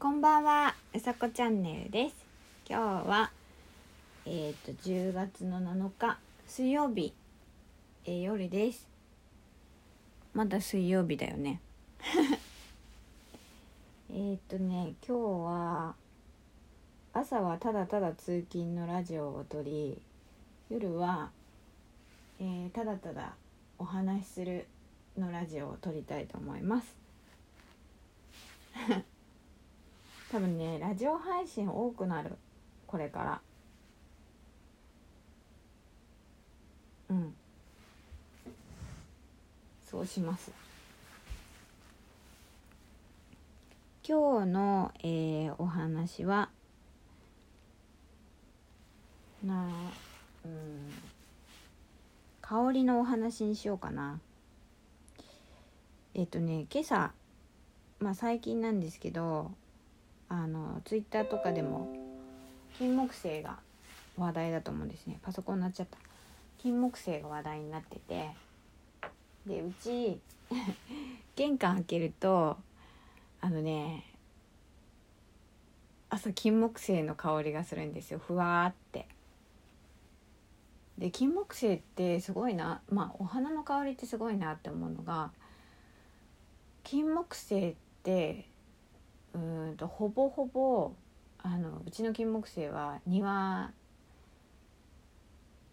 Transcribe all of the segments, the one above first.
こんばんは、うさこチャンネルです。今日は、えっ、と、10月の7日、水曜日、えー夜です。まだ水曜日だよね。えっとね、今日は、朝はただただ通勤のラジオを撮り、夜は、えーただただお話しするのラジオを撮りたいと思います。多分ねラジオ配信多くなる。これから。うん。そうします。今日の、えーお話はなうん香りのお話にしようかな。えっ、とね今朝まあ最近なんですけどあのツイッターとかでも金木犀が話題だと思うんですね。パソコンになっちゃった。金木犀が話題になってて。でうち 玄関開けるとあのね朝金木犀の香りがするんですよ。ふわーって。で金木犀ってすごいなまあお花の香りってすごいなって思うのが金木犀ってうんとほぼほぼあのうちの金木犀は庭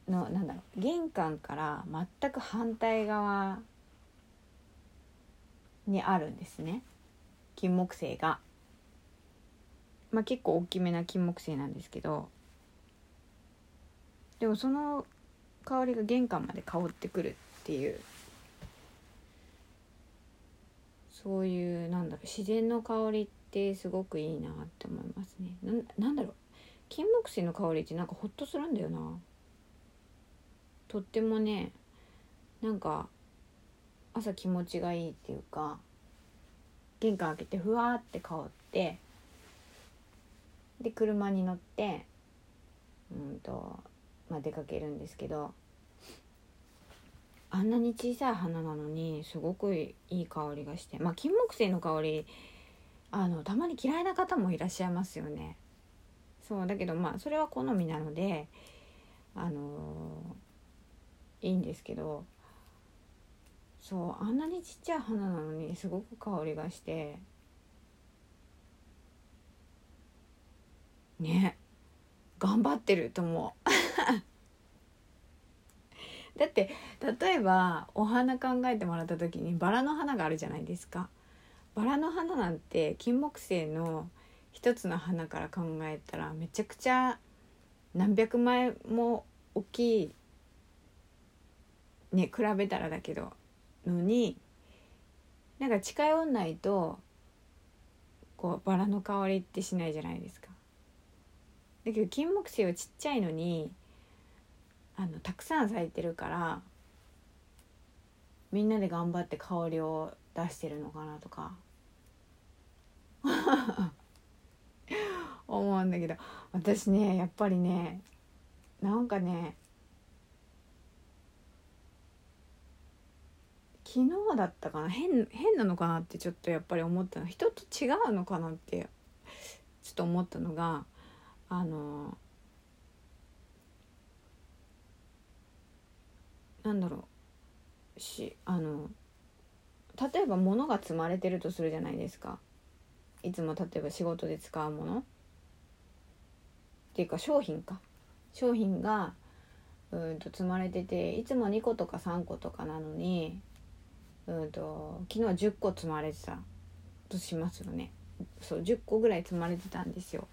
のなんだろう玄関から全く反対側にあるんですね金木犀が。まあ結構大きめな金木犀なんですけどでもその香りが玄関まで香ってくるっていうそういうなんだろう自然の香りってすごくいいなって思いますね。なんなんだろう。金木犀の香りってなんかホッとするんだよな。とってもねなんか朝気持ちがいいっていうか玄関開けてふわーって香ってで車に乗ってうんとまあ出かけるんですけどあんなに小さい花なのにすごくいい香りがしてまあ金木犀の香りあのたまに嫌いな方もいらっしゃいますよね。そうだけどまあそれは好みなのであのいいんですけどそうあんなにちっちゃい花なのにすごく香りがしてね頑張ってると思う。だって例えばお花考えてもらった時にバラの花があるじゃないですか。バラの花なんて金木犀の一つの花から考えたらめちゃくちゃ何百枚も大きいね比べたらだけどのになんか近寄んないとこうバラの香りってしないじゃないですか。だけど金木犀はちっちゃいのにあのたくさん咲いてるからみんなで頑張って香りを出してるのかなとか 思うんだけど私ねやっぱりねなんかね昨日だったかな変変なのかなってちょっとやっぱり思ったの。人と違うのかなってちょっと思ったのがあのなんだろうしあの例えば物が積まれてるとするじゃないですか。いつも例えば仕事で使うもの？っていうか商品か。商品がうんと積まれてていつも2個とか3個とかなのにうんと昨日10個積まれてたとしますよね。そう10個ぐらい積まれてたんですよ。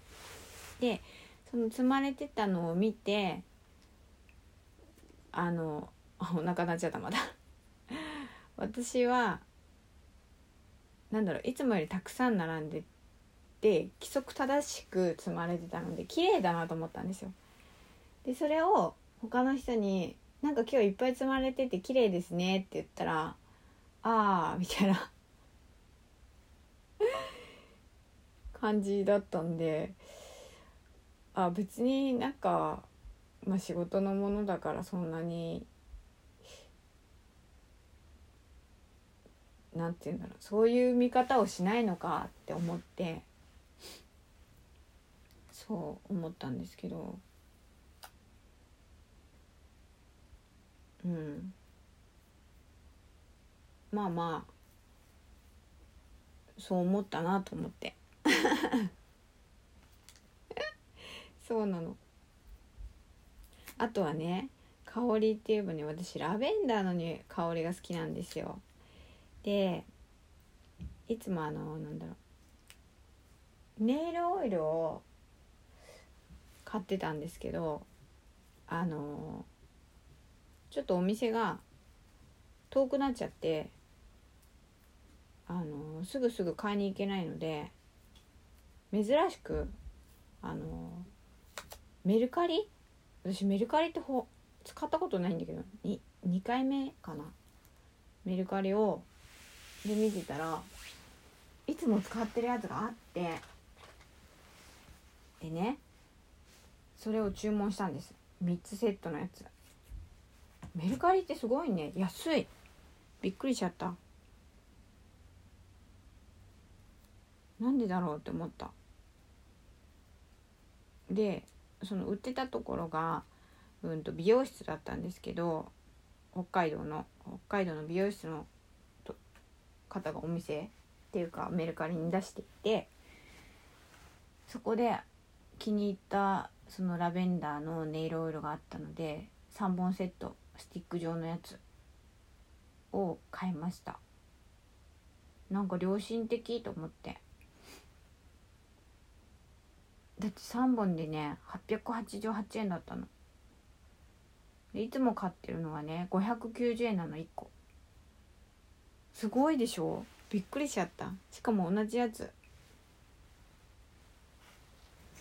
でその積まれてたのを見てあの お腹鳴っちゃったまだ。私はなんだろういつもよりたくさん並んでて規則正しく積まれてたので綺麗だなと思ったんですよ。でそれを他の人に「なんか今日いっぱい積まれてて綺麗ですね」って言ったら「ああ」みたいな感じだったんであ別になんか、まあ、仕事のものだからそんなになんて言うんだろうそういう見方をしないのかって思ってそう思ったんですけど。うん。まあまあ。そう思ったなと思って。そうなの。あとはね香りって言えばね私ラベンダーのに香りが好きなんですよ。でいつもあのなんだろう。ネイルオイルを買ってたんですけどあのちょっとお店が遠くなっちゃってあのすぐすぐ買いに行けないので珍しくあのメルカリ？私メルカリってほ使ったことないんだけど 2, 2回目かな。メルカリをで見てたらいつも使ってるやつがあってでねそれを注文したんです。3つセットのやつ。メルカリってすごいね。安い。びっくりしちゃった。なんでだろうって思った。でその売ってたところが、うん、と美容室だったんですけど北海道の北海道の美容室の方がお店っていうかメルカリに出していてそこで気に入ったそのラベンダーのネイルオイルがあったので3本セットスティック状のやつを買いました。なんか良心的と思って。だって3本でね888円だったの。いつも買ってるのはね590円なの1個。すごいでしょ？びっくりしちゃった。しかも同じやつ。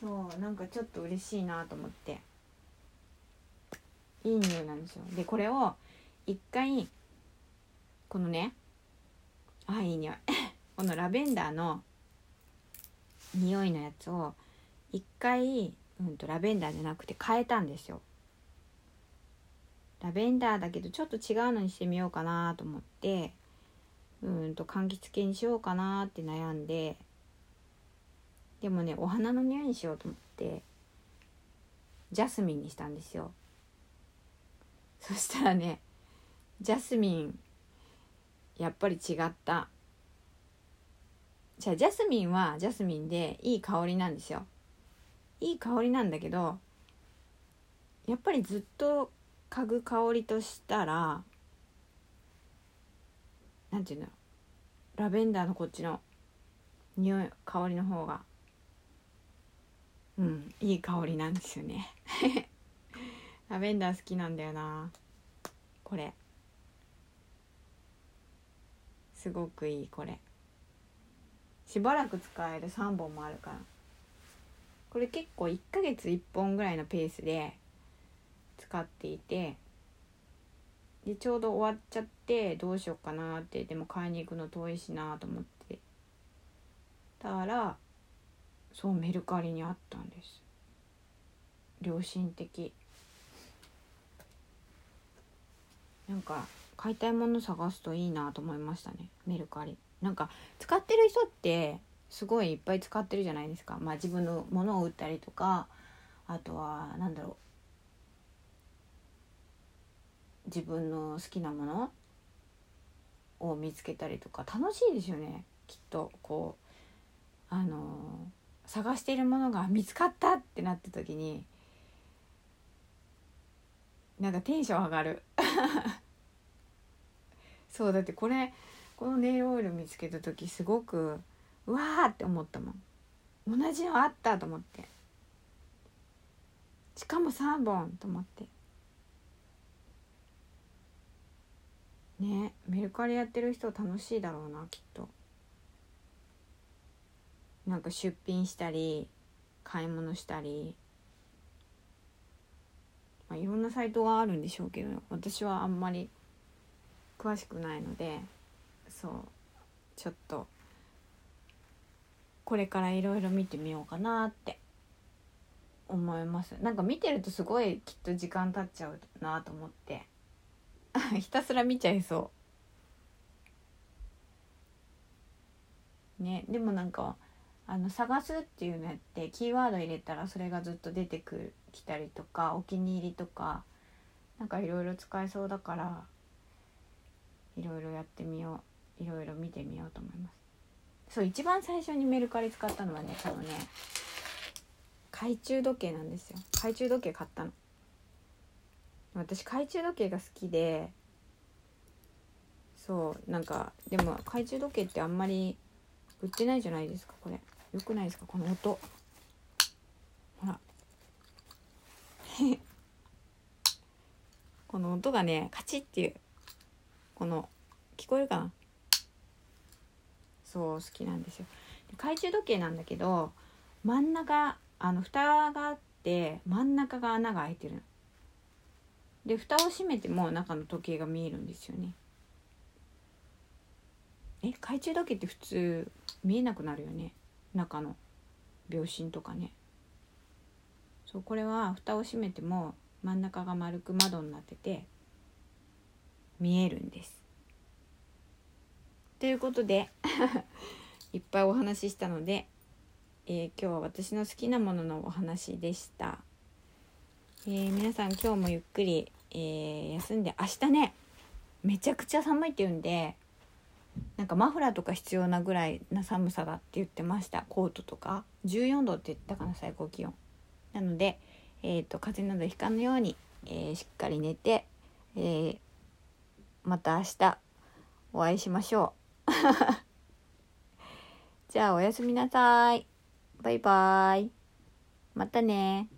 そうなんかちょっと嬉しいなと思って。いい匂いなんですよ。でこれを一回このねあいい匂い。このラベンダーの匂いのやつを一回、うんと、ラベンダーじゃなくて変えたんですよ。ラベンダーだけどちょっと違うのにしてみようかなと思ってうんと柑橘系にしようかなって悩んででもねお花の匂いにしようと思ってジャスミンにしたんですよ。そしたらねジャスミンやっぱり違った。じゃあジャスミンはジャスミンでいい香りなんですよ。いい香りなんだけどやっぱりずっと嗅ぐ香りとしたら何て言うんだろうラベンダーのこっちの匂い香りの方がうん。いい香りなんですよね。ラベンダー好きなんだよな。これ。すごくいいこれ。しばらく使える3本もあるから。これ結構1ヶ月1本ぐらいのペースで使っていて。でちょうど終わっちゃってどうしようかなってでも買いに行くの遠いしなと思って。たらそうメルカリにあったんです。良心的。なんか買いたいもの探すといいなと思いましたね。メルカリ。なんか使ってる人ってすごいいっぱい使ってるじゃないですか。まあ自分のものを売ったりとか。あとは何だろう。自分の好きなもの。を見つけたりとか。楽しいですよね。きっとこう。あの探しているものが見つかったってなった時になんかテンション上がる。そうだってこれこのネイルオイル見つけた時すごくうわーって思ったもん。同じのあったと思って。しかも3本と思って。ねメルカリやってる人楽しいだろうなきっと。なんか出品したり買い物したり、まあ、いろんなサイトがあるんでしょうけど私はあんまり詳しくないのでそうちょっとこれからいろいろ見てみようかなって思います。なんか見てるとすごいきっと時間経っちゃうなと思って。ひたすら見ちゃいそう。ねでもなんかあの探すっていうのやってキーワード入れたらそれがずっと出てくるきたりとかお気に入りとかなんかいろいろ使えそうだからいろいろやってみよういろいろ見てみようと思います。そう一番最初にメルカリ使ったのはね多分ね懐中時計なんですよ。懐中時計買ったの。私懐中時計が好きでそうなんかでも懐中時計ってあんまり売ってないじゃないですかこれ。よくないですか？この音。ほら。この音がねカチッっていう。この聞こえるかな？そう好きなんですよ。懐中時計なんだけど真ん中あの蓋があって真ん中が穴が開いてるで蓋を閉めても中の時計が見えるんですよね。え懐中時計って普通見えなくなるよね。中の秒針とかねそうこれは蓋を閉めても真ん中が丸く窓になってて見えるんです。ということで いっぱいお話ししたので、えー、今日は私の好きなもののお話でした。えー、皆さん今日もゆっくり、えー、休んで明日ねめちゃくちゃ寒いって言うんでなんかマフラーとか必要なぐらいな寒さだって言ってました。コートとか。14度って言ったかな最高気温。なので、えーと、風邪などひかぬように、えー、しっかり寝て、えー、また明日お会いしましょう。じゃあおやすみなさい。バイバイ。またね。